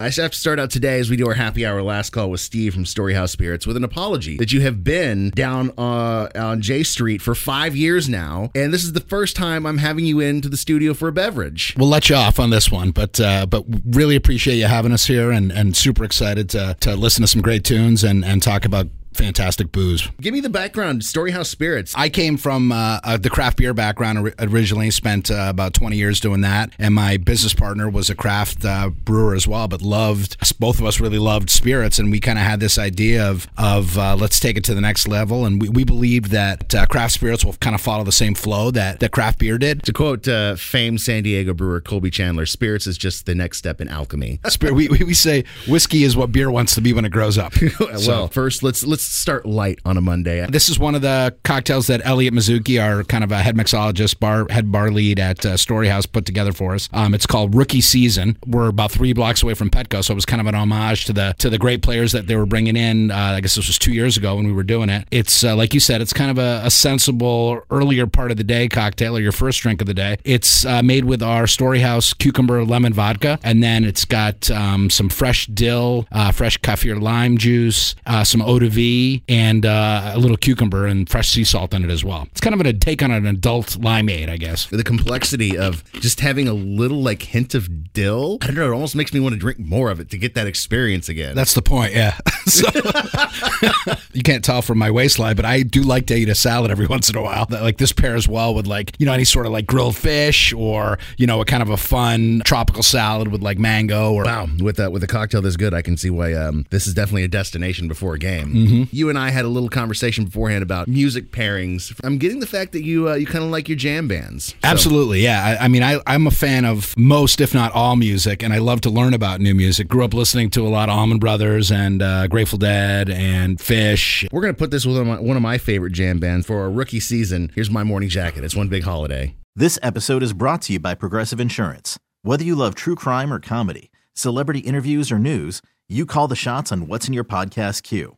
I have to start out today as we do our happy hour last call with Steve from Storyhouse Spirits with an apology that you have been down uh, on J Street for five years now, and this is the first time I'm having you into the studio for a beverage. We'll let you off on this one, but uh, but really appreciate you having us here, and, and super excited to, to listen to some great tunes and, and talk about fantastic booze. Give me the background, Storyhouse Spirits. I came from uh, uh, the craft beer background originally, spent uh, about 20 years doing that. And my business partner was a craft uh, brewer as well, but loved, both of us really loved spirits. And we kind of had this idea of, of uh, let's take it to the next level. And we, we believed that uh, craft spirits will kind of follow the same flow that, that craft beer did. To quote uh, famed San Diego brewer Colby Chandler, spirits is just the next step in alchemy. Spirit, we, we we say whiskey is what beer wants to be when it grows up. well, first let's let's start light on a Monday. This is one of the cocktails that Elliot Mizuki, our kind of a head mixologist, bar head bar lead at uh, Storyhouse, put together for us. Um, it's called Rookie Season. We're about three blocks away from Petco, so it was kind of an homage to the to the great players that they were bringing in. Uh, I guess this was two years ago when we were doing it. It's uh, like you said, it's kind of a, a sensible earlier part of the day cocktail or your first drink of the day. It's uh, made with our Storyhouse cucumber lemon vodka, and then it's got um, some fresh dill, uh, fresh kaffir lime juice, uh, some eau de vie, and uh, a little cucumber and fresh sea salt in it as well. It's kind of a take on an adult limeade, I guess. The complexity of just having a little like hint of dill. I don't know. It almost makes me want to drink more of it to get that experience again. That's the point, yeah. so, you can't tell from my waistline, but I do like to eat a salad every once in a while. Like this pairs well with like you know any sort of like grilled fish or you know a kind of a fun tropical salad with like mango or Wow, with that with a cocktail this good, I can see why um, this is definitely a destination before a game. You and I had a little conversation beforehand about music pairings. I'm getting the fact that you uh, you kind of like your jam bands. So- Absolutely, yeah. I, I mean, I, I'm a fan of most, if not all, music, and I love to learn about new music. Grew up listening to a lot of Allman Brothers and uh, Grateful Dead and Phish. We're gonna put this with one of, my, one of my favorite jam bands for our rookie season. Here's my morning jacket. It's one big holiday. This episode is brought to you by Progressive Insurance. Whether you love true crime or comedy, celebrity interviews or news, you call the shots on what's in your podcast queue.